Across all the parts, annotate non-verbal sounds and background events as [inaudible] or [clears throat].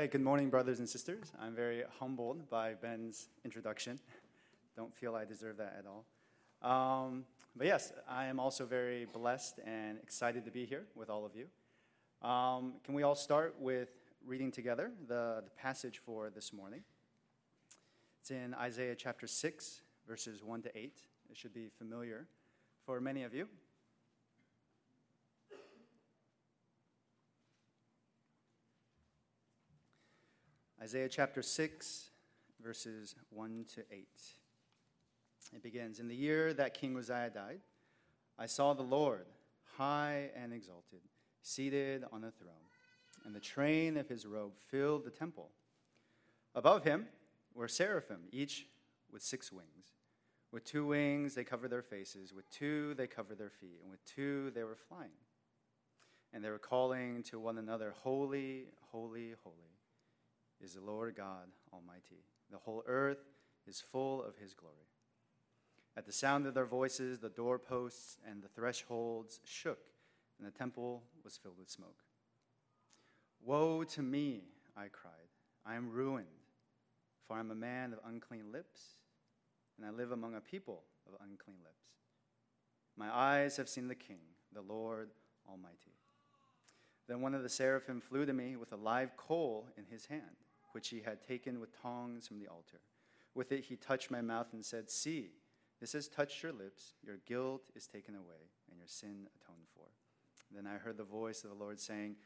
right, good morning, brothers and sisters. I'm very humbled by Ben's introduction. Don't feel I deserve that at all. Um, but yes, I am also very blessed and excited to be here with all of you. Um, can we all start with reading together the, the passage for this morning? It's in Isaiah chapter 6, verses 1 to 8. It should be familiar for many of you. Isaiah chapter 6, verses 1 to 8. It begins In the year that King Uzziah died, I saw the Lord high and exalted, seated on a throne, and the train of his robe filled the temple. Above him were seraphim, each with six wings. With two wings they covered their faces, with two they covered their feet, and with two they were flying. And they were calling to one another, Holy, holy, holy is the Lord God Almighty. The whole earth is full of his glory. At the sound of their voices, the doorposts and the thresholds shook, and the temple was filled with smoke. Woe to me, I cried. I am ruined, for I am a man of unclean lips, and I live among a people of unclean lips. My eyes have seen the King, the Lord Almighty. Then one of the seraphim flew to me with a live coal in his hand which he had taken with tongs from the altar. With it he touched my mouth and said, See, this has touched your lips, your guilt is taken away, and your sin atoned for. Then I heard the voice of the Lord saying,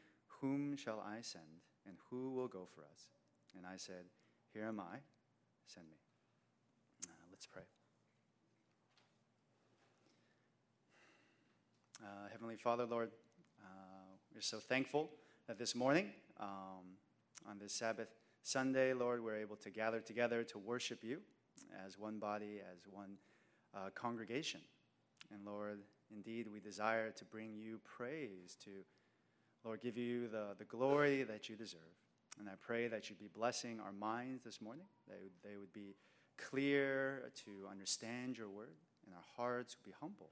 Whom shall I send, and who will go for us? And I said, Here am I, send me. Uh, let's pray. Uh, Heavenly Father, Lord, uh, we're so thankful that this morning, um, on this Sabbath Sunday, Lord, we're able to gather together to worship you as one body, as one uh, congregation. And Lord, indeed, we desire to bring you praise, to, Lord, give you the, the glory that you deserve. And I pray that you'd be blessing our minds this morning, that they would be clear to understand your word, and our hearts would be humble,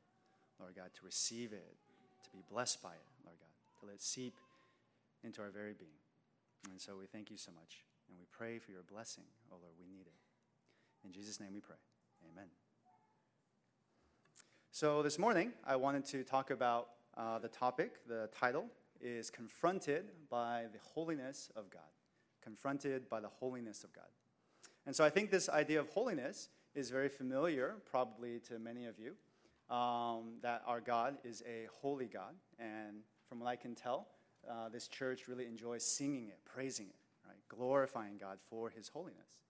Lord God, to receive it, to be blessed by it, Lord God, to let it seep into our very being. And so we thank you so much. And we pray for your blessing, oh Lord, we need it. In Jesus' name we pray. Amen. So this morning, I wanted to talk about uh, the topic. The title is Confronted by the Holiness of God. Confronted by the Holiness of God. And so I think this idea of holiness is very familiar, probably to many of you, um, that our God is a holy God. And from what I can tell, uh, this church really enjoys singing it, praising it? Glorifying God for his holiness.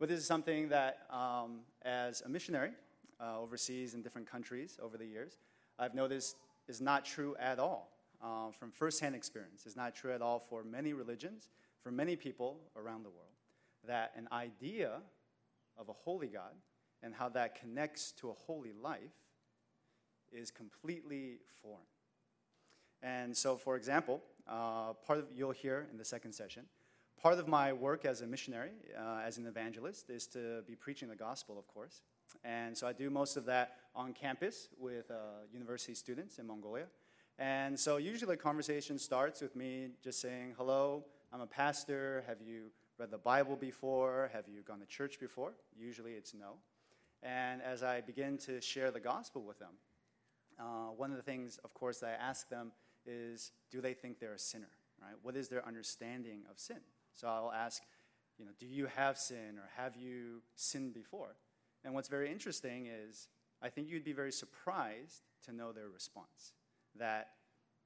But this is something that, um, as a missionary uh, overseas in different countries over the years, I've noticed is not true at all uh, from firsthand experience. It's not true at all for many religions, for many people around the world. That an idea of a holy God and how that connects to a holy life is completely foreign. And so, for example, uh, part of you'll hear in the second session Part of my work as a missionary, uh, as an evangelist, is to be preaching the gospel, of course. And so I do most of that on campus with uh, university students in Mongolia. And so usually the conversation starts with me just saying, Hello, I'm a pastor. Have you read the Bible before? Have you gone to church before? Usually it's no. And as I begin to share the gospel with them, uh, one of the things, of course, that I ask them is, Do they think they're a sinner? Right? What is their understanding of sin? So I'll ask, you know, do you have sin or have you sinned before? And what's very interesting is I think you'd be very surprised to know their response. That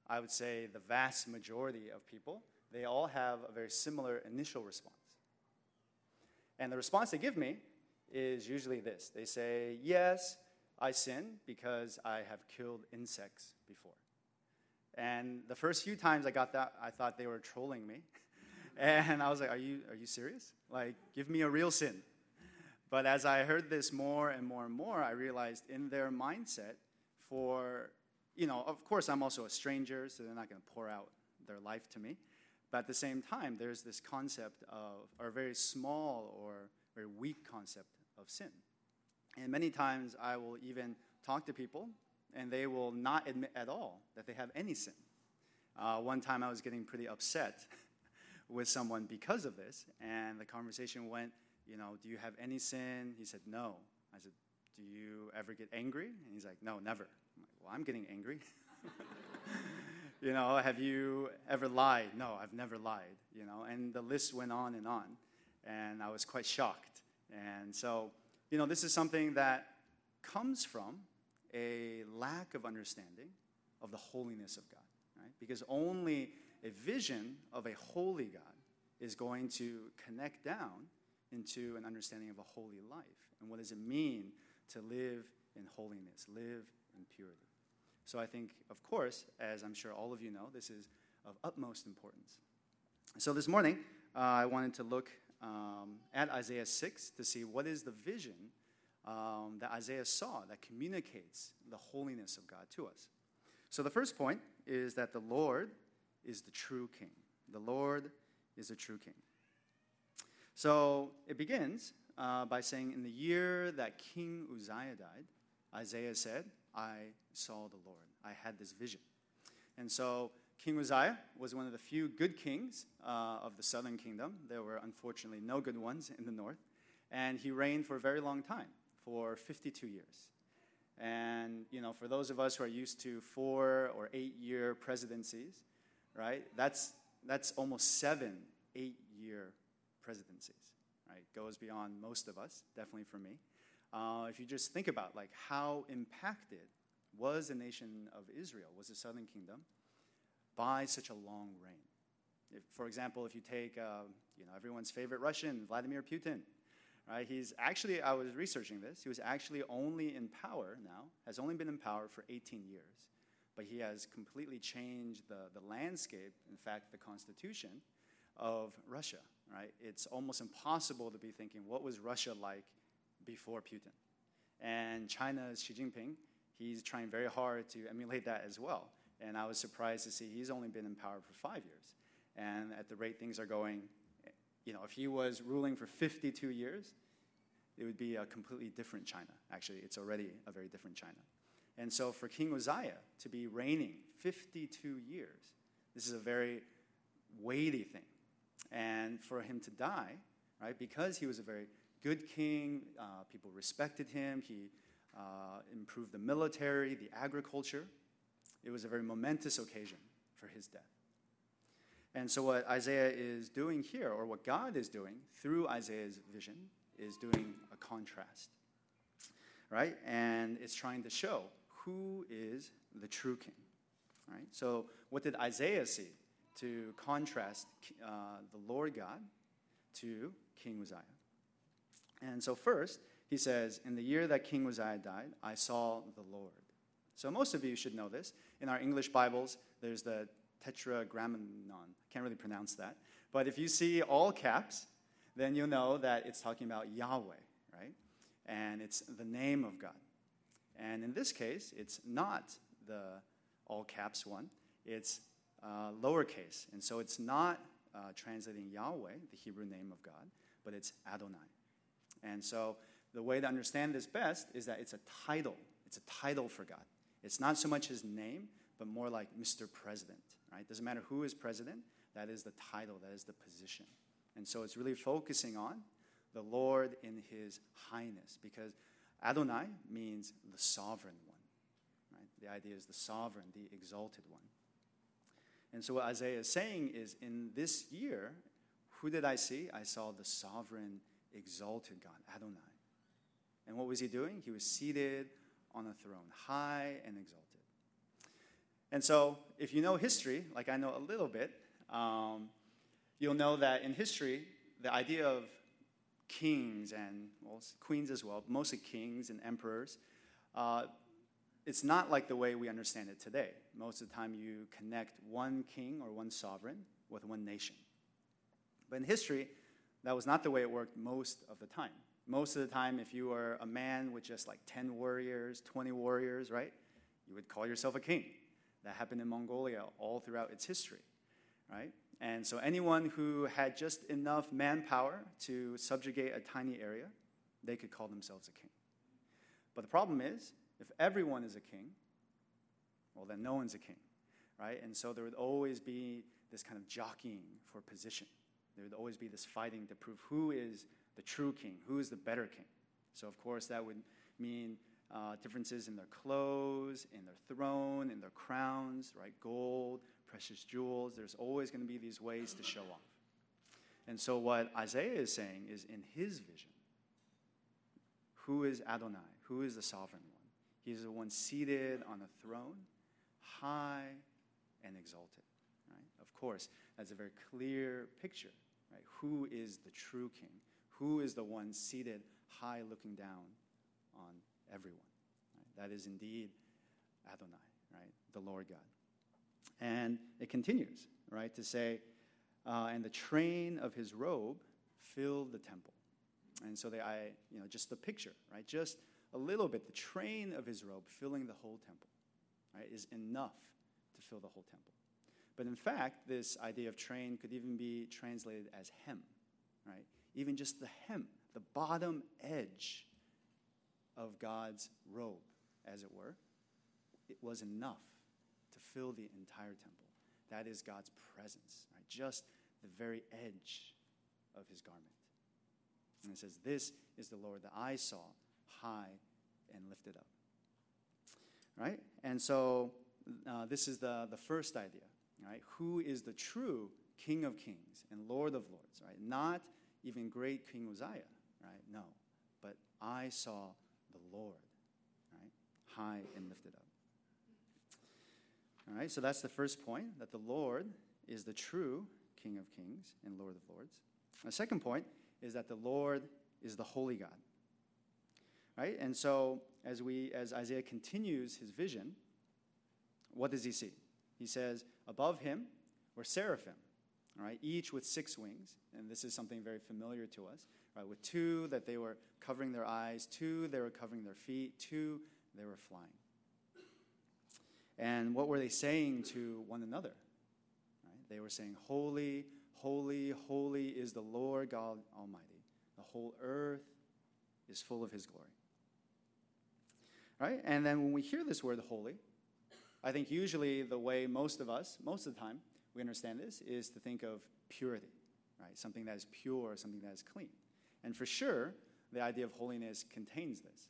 I would say the vast majority of people, they all have a very similar initial response. And the response they give me is usually this they say, Yes, I sin because I have killed insects before. And the first few times I got that, I thought they were trolling me. [laughs] And I was like, are you, are you serious? Like, give me a real sin. But as I heard this more and more and more, I realized in their mindset, for, you know, of course, I'm also a stranger, so they're not going to pour out their life to me. But at the same time, there's this concept of, or a very small or very weak concept of sin. And many times I will even talk to people, and they will not admit at all that they have any sin. Uh, one time I was getting pretty upset with someone because of this. And the conversation went, you know, do you have any sin? He said, no. I said, do you ever get angry? And he's like, no, never. I'm like, well, I'm getting angry. [laughs] you know, have you ever lied? No, I've never lied, you know. And the list went on and on. And I was quite shocked. And so, you know, this is something that comes from a lack of understanding of the holiness of God, right? Because only a vision of a holy God is going to connect down into an understanding of a holy life. And what does it mean to live in holiness, live in purity? So I think, of course, as I'm sure all of you know, this is of utmost importance. So this morning, uh, I wanted to look um, at Isaiah 6 to see what is the vision um, that Isaiah saw that communicates the holiness of God to us. So the first point is that the Lord is the true king. The Lord is a true king. So it begins uh, by saying, In the year that King Uzziah died, Isaiah said, I saw the Lord. I had this vision. And so King Uzziah was one of the few good kings uh, of the southern kingdom. There were unfortunately no good ones in the north. And he reigned for a very long time, for 52 years. And, you know, for those of us who are used to four or eight year presidencies, right, that's, that's almost seven eight year presidencies, right? Goes beyond most of us, definitely for me. Uh, if you just think about like how impacted was the nation of Israel, was the southern kingdom, by such a long reign. If, for example, if you take uh, you know everyone's favorite Russian, Vladimir Putin, right? He's actually I was researching this. He was actually only in power now, has only been in power for 18 years, but he has completely changed the, the landscape. In fact, the constitution of Russia, right? It's almost impossible to be thinking what was Russia like before Putin, and China's Xi Jinping. He's trying very hard to emulate that as well. And I was surprised to see he's only been in power for five years. And at the rate things are going, you know, if he was ruling for 52 years, it would be a completely different China. Actually, it's already a very different China. And so for King Uzziah to be reigning 52 years, this is a very weighty thing. And for him to die, right, because he was a very good king, uh, people respected him, he uh, improved the military, the agriculture. It was a very momentous occasion for his death. And so, what Isaiah is doing here, or what God is doing through Isaiah's vision, is doing a contrast. Right? And it's trying to show who is the true king. Right? So, what did Isaiah see to contrast uh, the Lord God to King Uzziah? And so, first, he says, In the year that King Uzziah died, I saw the Lord. So most of you should know this. In our English Bibles, there's the tetragrammaton. I can't really pronounce that. But if you see all caps, then you'll know that it's talking about Yahweh, right? And it's the name of God. And in this case, it's not the all caps one, it's uh, lowercase. And so it's not uh, translating Yahweh, the Hebrew name of God, but it's Adonai. And so the way to understand this best is that it's a title. It's a title for God. It's not so much his name, but more like Mr. President, right? Doesn't matter who is president, that is the title, that is the position. And so it's really focusing on the Lord in his highness, because Adonai means the sovereign one, right? The idea is the sovereign, the exalted one. And so what Isaiah is saying is in this year, who did I see? I saw the sovereign, exalted God, Adonai. And what was he doing? He was seated on a throne, high and exalted. And so, if you know history, like I know a little bit, um, you'll know that in history, the idea of kings and well, queens as well, mostly kings and emperors, uh, it's not like the way we understand it today. Most of the time, you connect one king or one sovereign with one nation. But in history, that was not the way it worked most of the time. Most of the time, if you were a man with just like 10 warriors, 20 warriors, right, you would call yourself a king. That happened in Mongolia all throughout its history, right? And so anyone who had just enough manpower to subjugate a tiny area, they could call themselves a king. But the problem is, if everyone is a king, well, then no one's a king, right? And so there would always be this kind of jockeying for position. There would always be this fighting to prove who is the true king, who is the better king. So, of course, that would mean uh, differences in their clothes, in their throne, in their crowns, right? Gold, precious jewels. There's always going to be these ways to show off. And so, what Isaiah is saying is in his vision, who is Adonai? Who is the sovereign one? He's the one seated on a throne, high and exalted. Right? Of course, that's a very clear picture. Right? Who is the true king? Who is the one seated high, looking down on everyone? Right? That is indeed Adonai, right? The Lord God. And it continues, right, to say, uh, and the train of his robe filled the temple. And so they, I, you know, just the picture, right? Just a little bit, the train of his robe filling the whole temple, right, is enough to fill the whole temple. But in fact, this idea of train could even be translated as hem, right? Even just the hem, the bottom edge of God's robe, as it were, it was enough fill the entire temple. That is God's presence, right? Just the very edge of his garment. And it says, This is the Lord that I saw high and lifted up. Right? And so uh, this is the, the first idea. Right? Who is the true King of Kings and Lord of Lords? Right? Not even great King Uzziah. Right? No. But I saw the Lord. Right? High and lifted up. All right, so that's the first point that the Lord is the true King of Kings and Lord of Lords. The second point is that the Lord is the holy God. Right? And so as we as Isaiah continues his vision, what does he see? He says, above him were seraphim, right? Each with six wings, and this is something very familiar to us, right? With two that they were covering their eyes, two they were covering their feet, two they were flying. And what were they saying to one another? Right? They were saying, Holy, holy, holy is the Lord God Almighty. The whole earth is full of his glory. Right? And then when we hear this word holy, I think usually the way most of us, most of the time, we understand this is to think of purity, right? Something that is pure, something that is clean. And for sure, the idea of holiness contains this.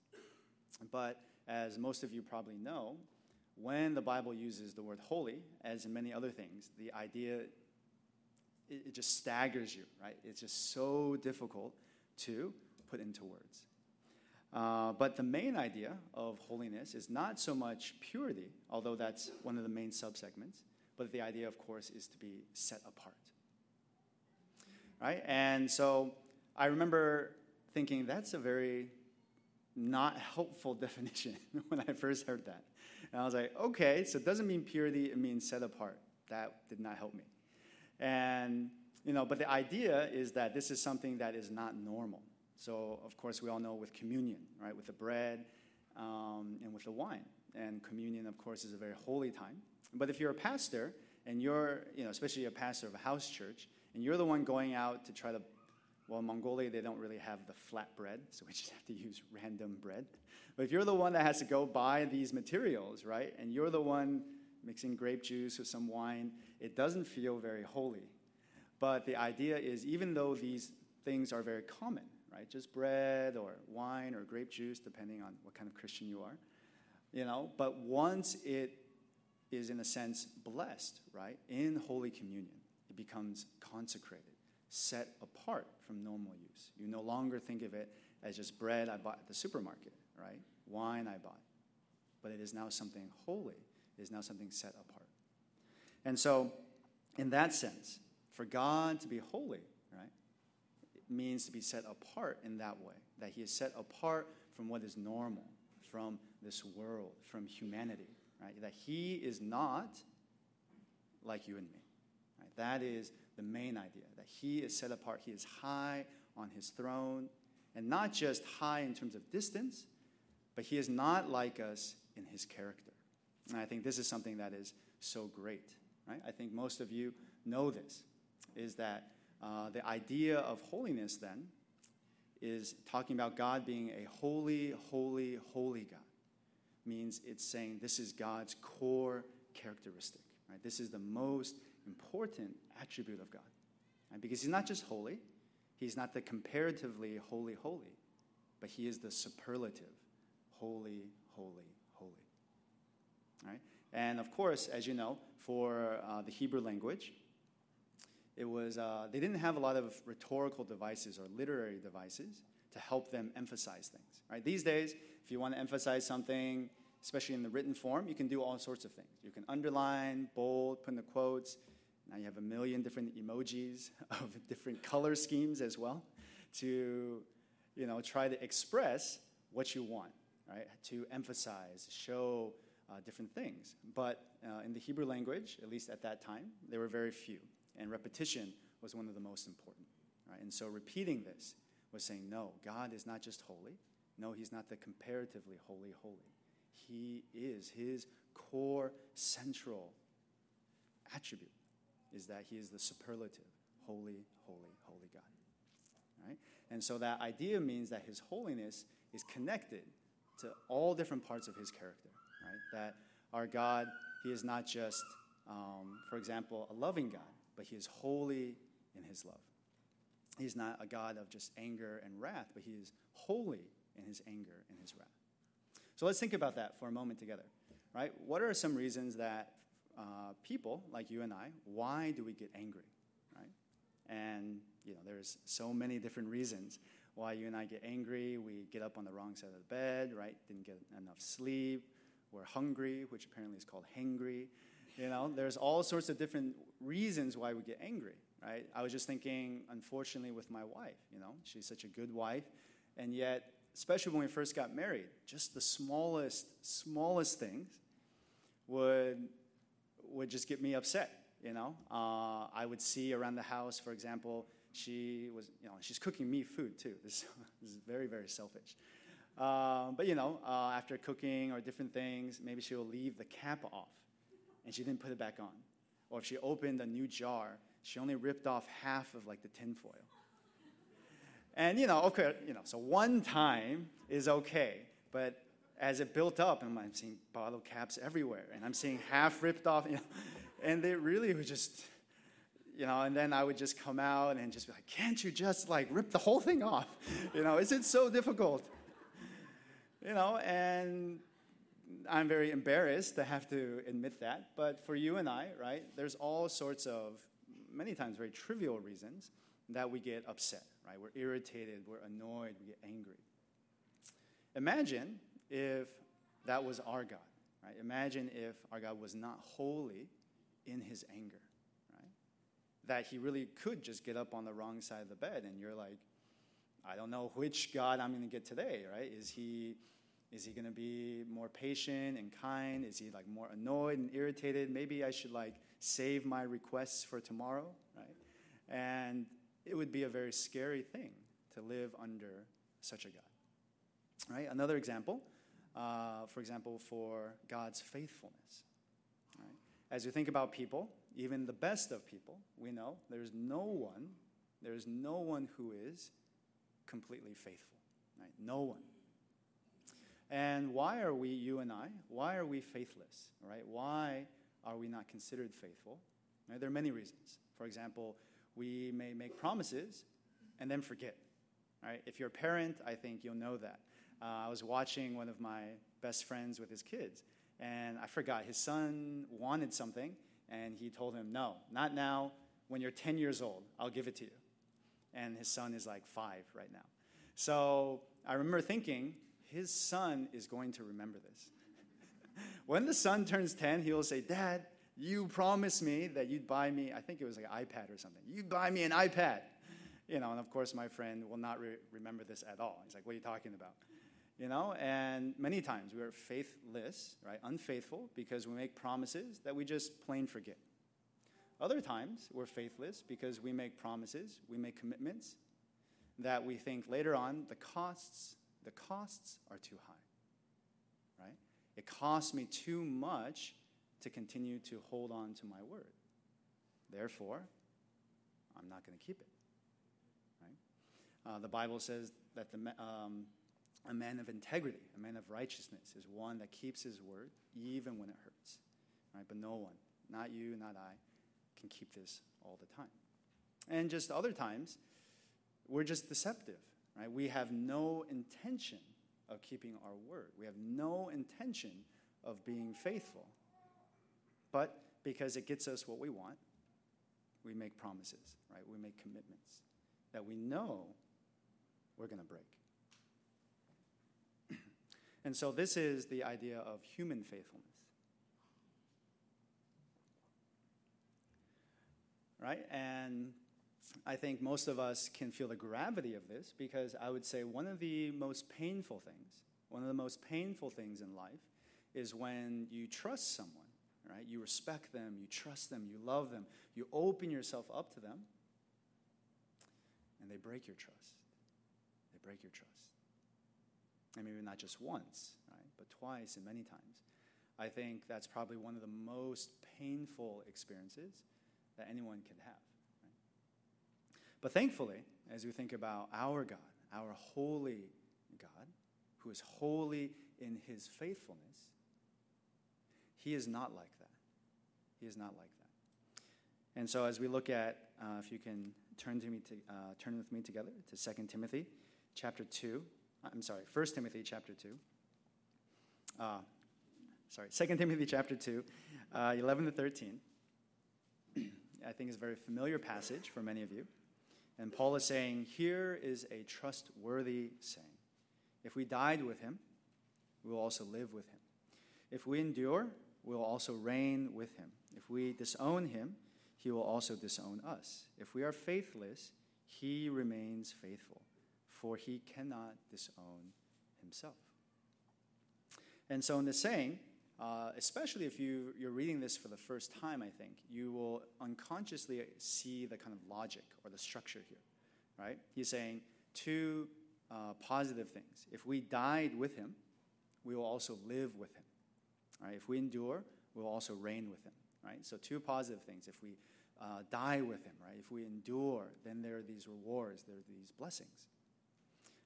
But as most of you probably know, when the Bible uses the word holy, as in many other things, the idea, it, it just staggers you, right? It's just so difficult to put into words. Uh, but the main idea of holiness is not so much purity, although that's one of the main subsegments, but the idea, of course, is to be set apart. Right? And so I remember thinking that's a very not helpful [laughs] definition when I first heard that. And I was like, okay, so it doesn't mean purity, it means set apart. That did not help me. And, you know, but the idea is that this is something that is not normal. So, of course, we all know with communion, right, with the bread um, and with the wine. And communion, of course, is a very holy time. But if you're a pastor, and you're, you know, especially a pastor of a house church, and you're the one going out to try to well, in Mongolia, they don't really have the flat bread, so we [laughs] just have to use random bread. But if you're the one that has to go buy these materials, right, and you're the one mixing grape juice with some wine, it doesn't feel very holy. But the idea is, even though these things are very common, right, just bread or wine or grape juice, depending on what kind of Christian you are, you know, but once it is, in a sense, blessed, right, in Holy Communion, it becomes consecrated set apart from normal use. You no longer think of it as just bread I bought at the supermarket, right? Wine I bought. But it is now something holy, it is now something set apart. And so, in that sense, for God to be holy, right, means to be set apart in that way, that He is set apart from what is normal, from this world, from humanity, right? That He is not like you and me. Right? That is the main idea that he is set apart, he is high on his throne, and not just high in terms of distance, but he is not like us in his character. And I think this is something that is so great, right? I think most of you know this, is that uh, the idea of holiness then is talking about God being a holy, holy, holy God. Means it's saying this is God's core characteristic, right? This is the most important attribute of God. Right? Because he's not just holy, he's not the comparatively holy, holy, but he is the superlative holy, holy, holy. Right? And of course, as you know, for uh, the Hebrew language, it was, uh, they didn't have a lot of rhetorical devices or literary devices to help them emphasize things. Right? These days, if you want to emphasize something, especially in the written form, you can do all sorts of things. You can underline, bold, put in the quotes. Now you have a million different emojis [laughs] of different color schemes as well to you know, try to express what you want, right? To emphasize, show uh, different things. But uh, in the Hebrew language, at least at that time, there were very few. And repetition was one of the most important. Right? And so repeating this was saying, no, God is not just holy. No, he's not the comparatively holy, holy. He is, his core central attribute is that he is the superlative, holy, holy, holy God. Right? And so that idea means that his holiness is connected to all different parts of his character. Right? That our God, he is not just, um, for example, a loving God, but he is holy in his love. He's not a God of just anger and wrath, but he is holy in his anger and his wrath. So let's think about that for a moment together, right? What are some reasons that uh, people like you and I, why do we get angry, right? And you know, there's so many different reasons why you and I get angry. We get up on the wrong side of the bed, right? Didn't get enough sleep. We're hungry, which apparently is called hangry. You know, there's all sorts of different reasons why we get angry, right? I was just thinking, unfortunately, with my wife, you know, she's such a good wife, and yet, especially when we first got married, just the smallest, smallest things would would just get me upset. You know, uh, I would see around the house, for example, she was, you know, she's cooking me food too. This, [laughs] this is very, very selfish. Uh, but you know, uh, after cooking or different things, maybe she will leave the cap off and she didn't put it back on. Or if she opened a new jar, she only ripped off half of like the tinfoil. And you know, okay, you know, so one time is okay, but as it built up, and I'm seeing bottle caps everywhere, and I'm seeing half ripped off, you know, [laughs] and they really were just, you know, and then I would just come out and just be like, can't you just like rip the whole thing off? [laughs] You know, is it so difficult? [laughs] You know, and I'm very embarrassed to have to admit that, but for you and I, right, there's all sorts of, many times, very trivial reasons that we get upset, right? We're irritated, we're annoyed, we get angry. Imagine if that was our God, right? Imagine if our God was not holy in his anger, right? That he really could just get up on the wrong side of the bed and you're like, I don't know which God I'm going to get today, right? Is he is he going to be more patient and kind? Is he like more annoyed and irritated? Maybe I should like save my requests for tomorrow, right? And it would be a very scary thing to live under such a God. Right? Another example, uh, for example, for God's faithfulness. Right? As you think about people, even the best of people, we know there's no one, there's no one who is completely faithful. Right? No one. And why are we, you and I, why are we faithless? Right? Why are we not considered faithful? Right? There are many reasons. For example, we may make promises and then forget. Right? If you're a parent, I think you'll know that. Uh, I was watching one of my best friends with his kids, and I forgot. His son wanted something, and he told him, No, not now. When you're 10 years old, I'll give it to you. And his son is like five right now. So I remember thinking, his son is going to remember this. [laughs] when the son turns 10, he will say, Dad, you promised me that you'd buy me, I think it was like an iPad or something. You'd buy me an iPad. You know, and of course, my friend will not re- remember this at all. He's like, What are you talking about? You know, and many times we are faithless, right? Unfaithful because we make promises that we just plain forget. Other times we're faithless because we make promises, we make commitments that we think later on the costs the costs are too high, right? It costs me too much to continue to hold on to my word. Therefore, I'm not going to keep it, right? Uh, the Bible says that the, um, a man of integrity, a man of righteousness, is one that keeps his word even when it hurts, right? But no one, not you, not I, can keep this all the time. And just other times, we're just deceptive, right? We have no intention of keeping our word. We have no intention of being faithful. But because it gets us what we want, we make promises, right? We make commitments that we know we're going to break. And so this is the idea of human faithfulness. Right? And I think most of us can feel the gravity of this because I would say one of the most painful things, one of the most painful things in life is when you trust someone, right? You respect them, you trust them, you love them, you open yourself up to them, and they break your trust. They break your trust. And maybe not just once, right? But twice and many times. I think that's probably one of the most painful experiences that anyone can have. Right? But thankfully, as we think about our God, our holy God, who is holy in his faithfulness, he is not like that. He is not like that. And so, as we look at, uh, if you can turn to me, to, uh, turn with me together to 2 Timothy, chapter two. I'm sorry, 1 Timothy chapter two. Uh, sorry, 2 Timothy chapter two, uh, 11 to 13. [clears throat] I think is a very familiar passage for many of you. And Paul is saying, Here is a trustworthy saying. If we died with him, we will also live with him. If we endure, we will also reign with him. If we disown him, he will also disown us. If we are faithless, he remains faithful, for he cannot disown himself. And so, in the saying, uh, especially if you, you're reading this for the first time, I think, you will unconsciously see the kind of logic or the structure here, right? He's saying two uh, positive things. If we died with him, we will also live with him. Right? If we endure, we'll also reign with him. Right? So two positive things. If we uh, die with him, right? If we endure, then there are these rewards, there are these blessings.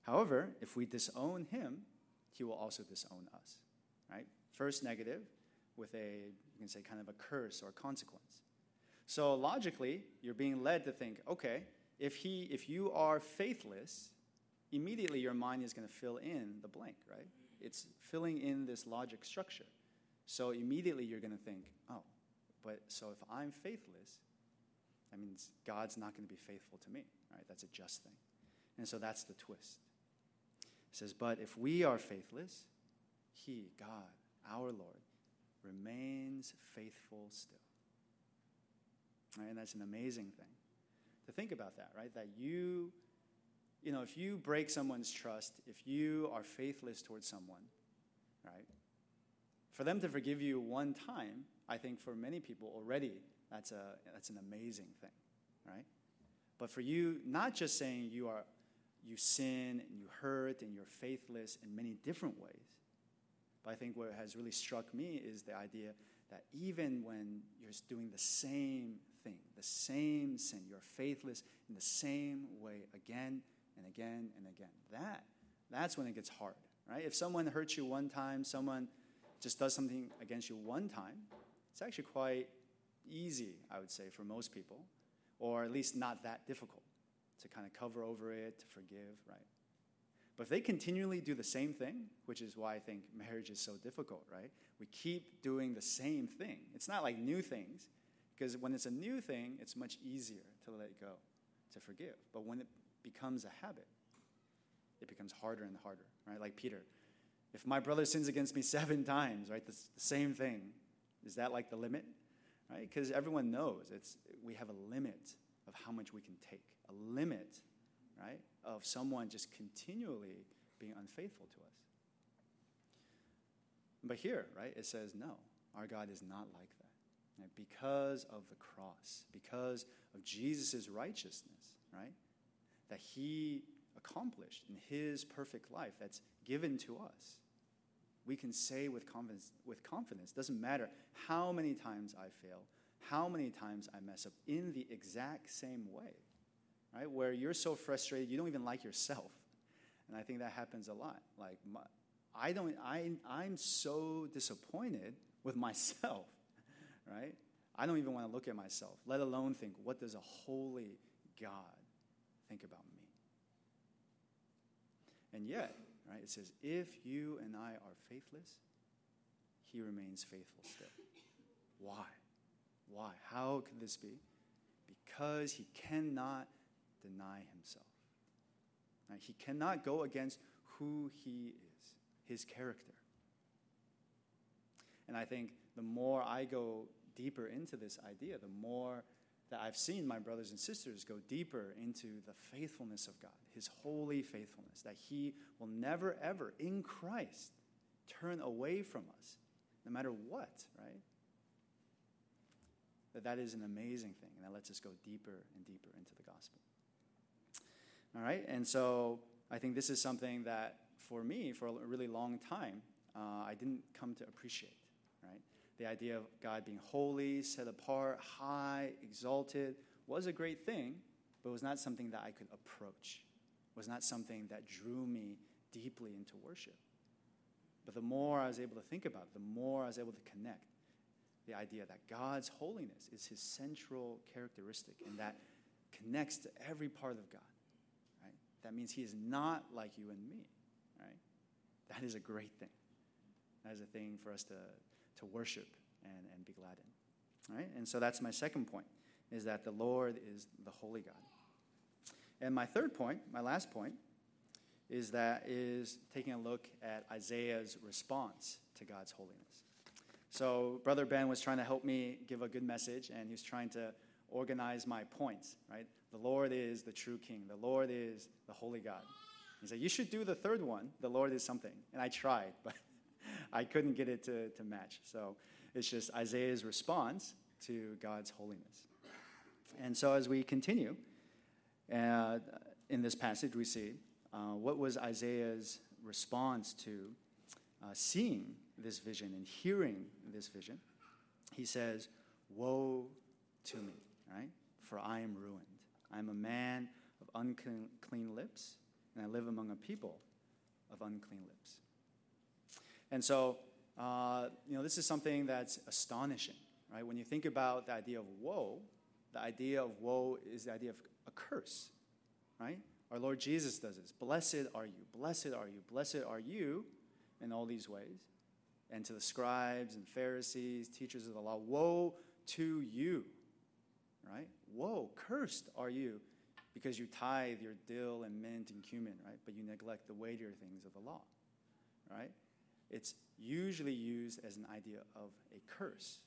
However, if we disown him, he will also disown us. Right? First negative with a, you can say, kind of a curse or consequence. So logically, you're being led to think, okay, if he if you are faithless, immediately your mind is going to fill in the blank, right? It's filling in this logic structure. So immediately you're going to think, oh, but so if I'm faithless, that means God's not going to be faithful to me, right? That's a just thing. And so that's the twist. It says, but if we are faithless, he, God, our Lord, remains faithful still. Right? And that's an amazing thing to think about that, right? That you, you know, if you break someone's trust, if you are faithless towards someone, right? For them to forgive you one time, I think for many people already, that's, a, that's an amazing thing, right? But for you, not just saying you are you sin and you hurt and you're faithless in many different ways, but I think what has really struck me is the idea that even when you're doing the same thing, the same sin, you're faithless in the same way again and again and again. That that's when it gets hard, right? If someone hurts you one time, someone just does something against you one time, it's actually quite easy, I would say, for most people, or at least not that difficult to kind of cover over it, to forgive, right? But if they continually do the same thing, which is why I think marriage is so difficult, right? We keep doing the same thing. It's not like new things, because when it's a new thing, it's much easier to let go, to forgive. But when it becomes a habit, it becomes harder and harder, right? Like Peter. If my brother sins against me [laughs] seven times, right, the, same thing, is that like the limit? Right? Because everyone knows it's, we have a limit of how much we can take, a limit, right, of someone just continually being unfaithful to us. But here, right, it says, no, our God is not like that. Right? Because of the cross, because of Jesus' righteousness, right, that he accomplished in his perfect life that's given to us. We can say with confidence, with confidence, doesn't matter how many times I fail, how many times I mess up, in the exact same way, right? Where you're so frustrated, you don't even like yourself. And I think that happens a lot. Like, my, I don't, I, I'm so disappointed with [laughs] myself, right? I don't even want to look at myself, let alone think, what does a holy God think about me? And yet, right, it says, if you and I are faithless, he remains faithful still. Why? Why? How could this be? Because he cannot deny himself. Right? He cannot go against who he is, his character. And I think the more I go deeper into this idea, the more that I've seen my brothers and sisters go deeper into the faithfulness of God, his holy faithfulness, that he will never, ever, in Christ, turn away from us, no matter what, right? That that is an amazing thing, and that lets us go deeper and deeper into the gospel. All right, and so I think this is something that for me, for a really long time, uh, I didn't come to appreciate, right? The idea of God being holy, set apart, high, exalted was a great thing, but was not something that I could approach, was not something that drew me deeply into worship. But the more I was able to think about it, the more I was able to connect the idea that God's holiness is his central characteristic and that connects to every part of God. That means he is not like you and me. Right? That is a great thing. That is a thing for us to, to worship and, and be glad in. Right? And so that's my second point, is that the Lord is the holy God. And my third point, my last point, is that is taking a look at Isaiah's response to God's holiness. So, Brother Ben was trying to help me give a good message, and he was trying to organize my points, right? The Lord is the true King, the Lord is the holy God. He said, You should do the third one, the Lord is something. And I tried, [laughs] but I couldn't get it to, to match. So, it's just Isaiah's response to God's holiness. And so, as we continue uh, in this passage, we see uh, what was Isaiah's response to uh, seeing this vision and hearing this vision, he says, Woe to me, right? For I am ruined. I am a man of unclean lips, and I live among a people of unclean lips. And so, uh, you know, this is something that's astonishing, right? When you think about the idea of woe, the idea of woe is the idea of a curse, right? Our Lord Jesus does this. Blessed are you, blessed are you, blessed are you in all these ways and to the scribes and Pharisees, teachers of the law, Woe to you, right? Woe, cursed are you, because you tithe your dill and mint and cumin, right? But you neglect the weightier things of the law, right? It's usually used as an idea of a curse.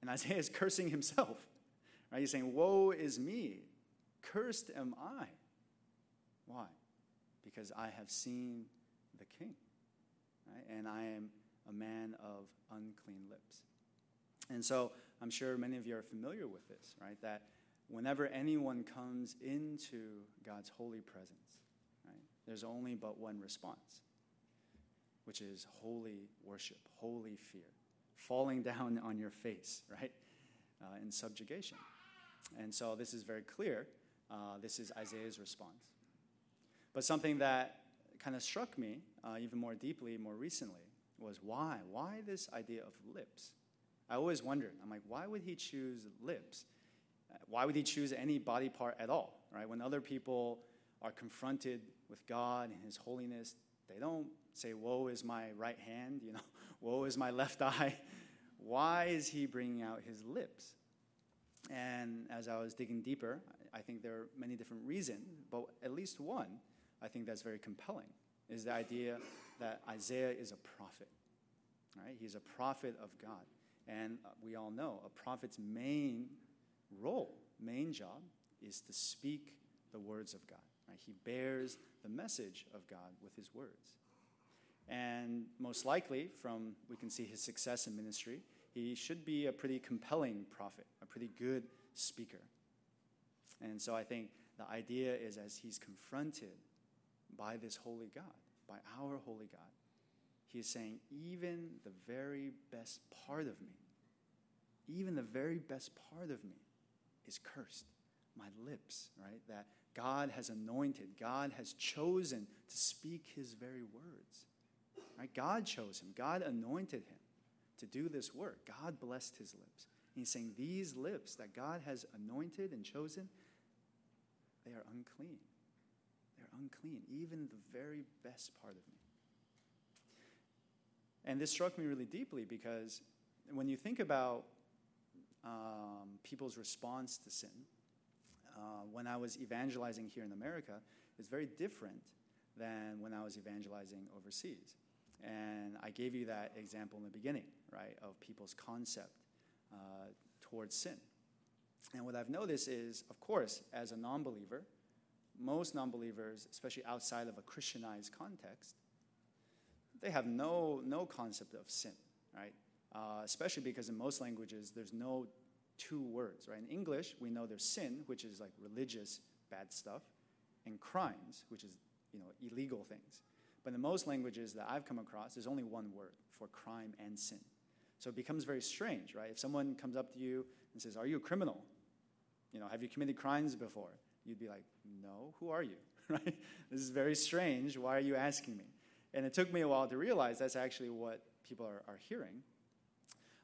And [laughs] Isaiah is cursing himself, right? He's saying, Woe is me, cursed am I. Why? Because I have seen the King, right? And I am a man of unclean lips. And so I'm sure many of you are familiar with this, right? That whenever anyone comes into God's holy presence, right, there's only but one response, which is holy worship, holy fear, falling [laughs] down on your face, right, uh, in subjugation. And so this is very clear. Uh, this is Isaiah's response. But something that kind of struck me uh, even more deeply more recently was why? Why this idea of lips? I always wondered. I'm like, why would he choose lips? Why would he choose any body part at all? Right? When other people are confronted with God and His holiness, they don't say, "Woe is my right hand," you know, [laughs] "Woe is my left eye." Why is he bringing out his lips? And as I was digging deeper, I think there are many different reasons, but at least one I think that's very compelling is the idea that Isaiah is a prophet. Right? He's a prophet of God. And uh, we all know a prophet's main role, main job, is to speak the words of God. Right? He bears the message of God with his words. And most likely, from we can see his success in ministry, he should be a pretty compelling prophet, a pretty good speaker. And so I think the idea is as he's confronted by this holy God, by our holy God. He is saying, even the very best part of me, even the very best part of me is cursed. My lips, right? That God has anointed, God has chosen to speak his very words. Right? God chose him, God anointed him to do this work. God blessed his lips. And He's saying, These lips that God has anointed and chosen, they are unclean. They're unclean, even the very best part of me. And this struck me really deeply because when you think about um, people's response to sin, uh, when I was evangelizing here in America, it's very different than when I was evangelizing overseas. And I gave you that example in the beginning, right, of people's concept uh, towards sin. And what I've noticed is, of course, as a non believer, most non believers, especially outside of a Christianized context, they have no, no concept of sin, right? Uh, especially because in most languages, there's no two words, right? In English, we know there's sin, which is like religious bad stuff, and crimes, which is, you know, illegal things. But in most languages that I've come across, there's only one word for crime and sin. So it becomes very strange, right? If someone comes up to you and says, Are you a criminal? You know, have you committed crimes before? You'd be like, No, who are you? [laughs] right? This is very strange. Why are you asking me? And it took me a while to realize that's actually what people are, are hearing.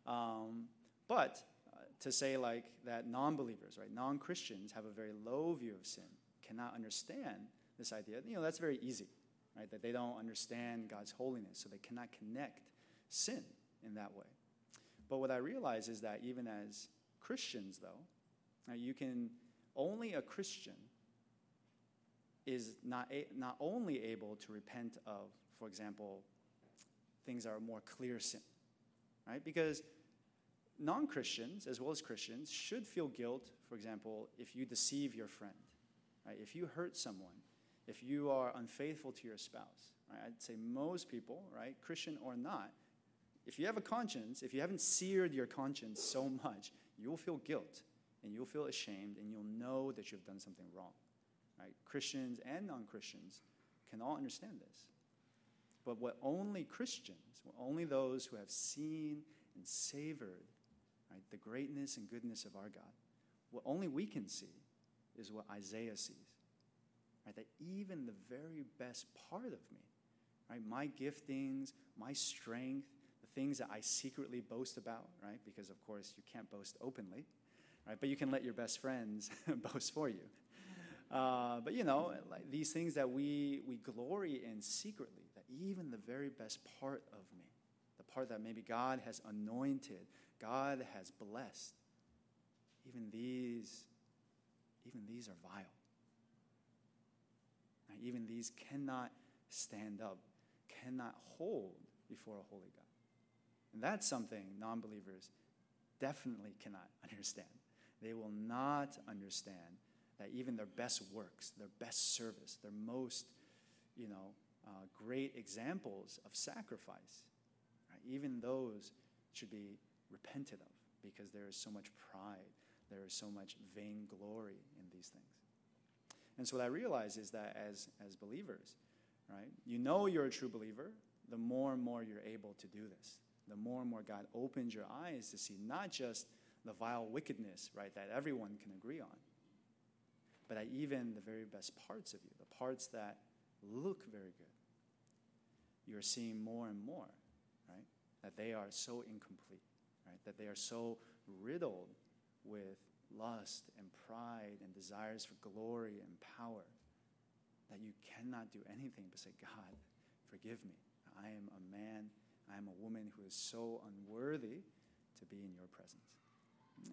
Um, but uh, to say like that non-believers, right, non-Christians have a very low view of sin, cannot understand this idea, you know, that's very easy, right? That they don't understand God's holiness, so they cannot connect sin in that way. But what I realize is that even as Christians, though, you can only a Christian is not, a, not only able to repent of, for example, things that are more clear sin, right? Because non Christians, as well as Christians, should feel guilt, for example, if you deceive your friend, right? If you hurt someone, if you are unfaithful to your spouse, right? I'd say most people, right, Christian or not, if you have a conscience, if you haven't seared your conscience so much, you'll feel guilt and you'll feel ashamed and you'll know that you've done something wrong. Right? Christians and non Christians can all understand this. But what only Christians, only those who have seen and savored right, the greatness and goodness of our God, what only we can see is what Isaiah sees. Right? That even the very best part of me, right, my giftings, my strength, the things that I secretly boast about, right? Because of course you can't boast openly, right? But you can let your best friends [laughs] boast for you. Uh, but you know, like these things that we we glory in secretly, even the very best part of me, the part that maybe God has anointed, God has blessed, even these, even these are vile. Right? Even these cannot stand up, cannot hold before a holy God. And that's something non believers definitely cannot [laughs] understand. They will not understand that even their best works, their best service, their most, you know, uh, great examples of sacrifice, right, even those should be repented of because there is so much pride, there is so much vainglory in these things. And so what I realize is that as, as believers, right, you know you're a true believer the more and more you're able to do this the more and more God opens your eyes to see not just the vile wickedness, right, that everyone can agree on, but even the very best parts of you, the parts that look very good. You're seeing more and more, right, that they are so incomplete, right, that they are so riddled with lust and pride and desires for glory and power that you cannot do anything but say, God, forgive me. I am a man I am a woman who is so unworthy to be in your presence.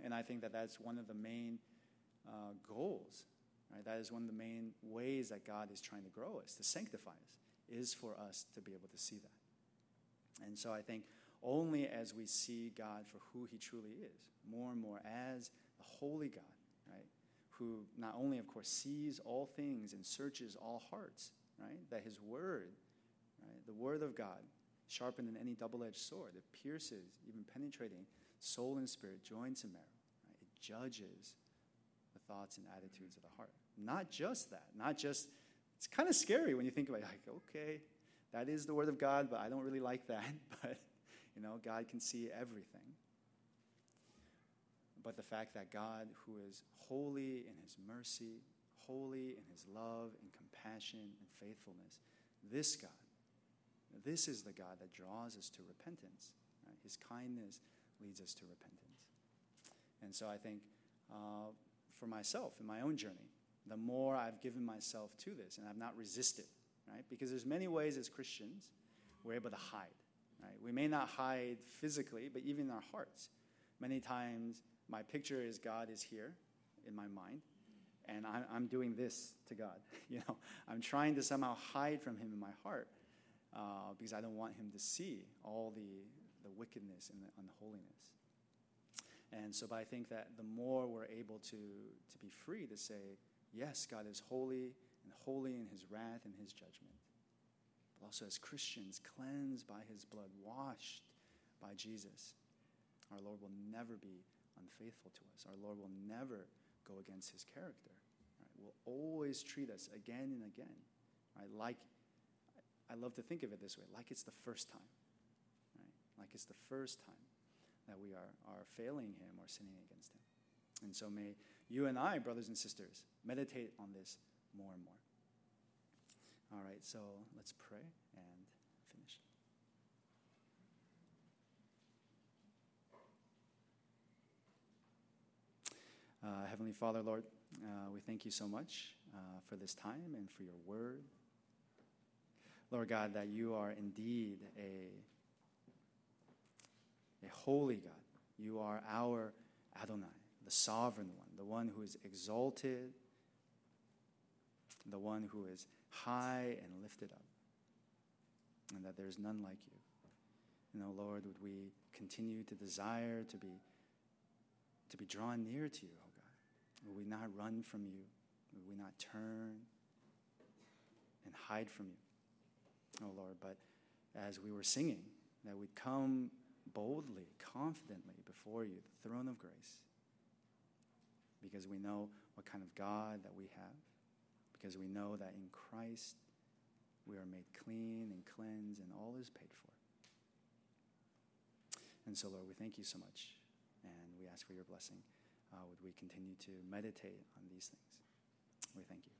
And I think that that's one of the main uh, goals, right? That is one of the main ways that God is trying to grow us, to sanctify us, is for us to be able to see that. And so I think only as we see God for who he truly is, more and more as the holy God, right? Who not only, of course, sees all things and searches all hearts, right? That his word, right? The word of God sharper than any double edged sword. It pierces, even penetrating soul and spirit, joints and marrow. Right? It judges the thoughts and attitudes of the heart. Not just that, not just, it's kind of scary when you think about it, like, okay, that is the word of God, but I don't really like that. [laughs] But, you know, God can see everything. But the fact that God, who is holy in his mercy, holy in his love and compassion and faithfulness, this God, this is the God that draws us to repentance. Right? His kindness leads us to repentance. And so I think uh, for myself, in my own journey, the more I've given myself to this and I've not resisted, right? Because there's many ways as Christians we're able to hide, right? We may not hide physically, but even in our hearts. Many times my picture is God is here in my mind, and I'm, I'm doing this to God. [laughs] You know, I'm trying to somehow hide from Him in my heart uh, because I don't want Him to see all the, the wickedness and the unholiness. And so, but I think that the more we're able to, to be free to say, yes, God is holy and holy in His wrath and His judgment, but also as Christians, cleansed by His blood, washed by Jesus, our Lord will never be unfaithful to us. Our Lord will never go against His character will always treat us again and again, right? Like, I love to think of it this way, like it's the first time, right? Like it's the first time that we are, are failing Him or sinning against Him. And so may you and I, brothers and sisters, meditate on this more and more. All right, so let's pray and finish. Uh, Heavenly Father, Lord, uh, we thank you so much uh, for this time and for your word. Lord God, that you are indeed a, a holy God. You are our Adonai, the sovereign one, the one who is exalted, the one who is high and lifted up, and that there is none like you. You know, Lord, would we continue to desire to be to be drawn near to you, oh God? Would we not run from you? Would we not turn and hide from you? Oh Lord, but as we were singing, that we'd come boldly, confidently before you, the throne of grace, because we know what kind of God that we have, because we know that in Christ we are made clean and cleansed, and all is paid for. And so, Lord, we thank you so much, and we ask for your blessing uh, would we continue to meditate on these things? We thank you.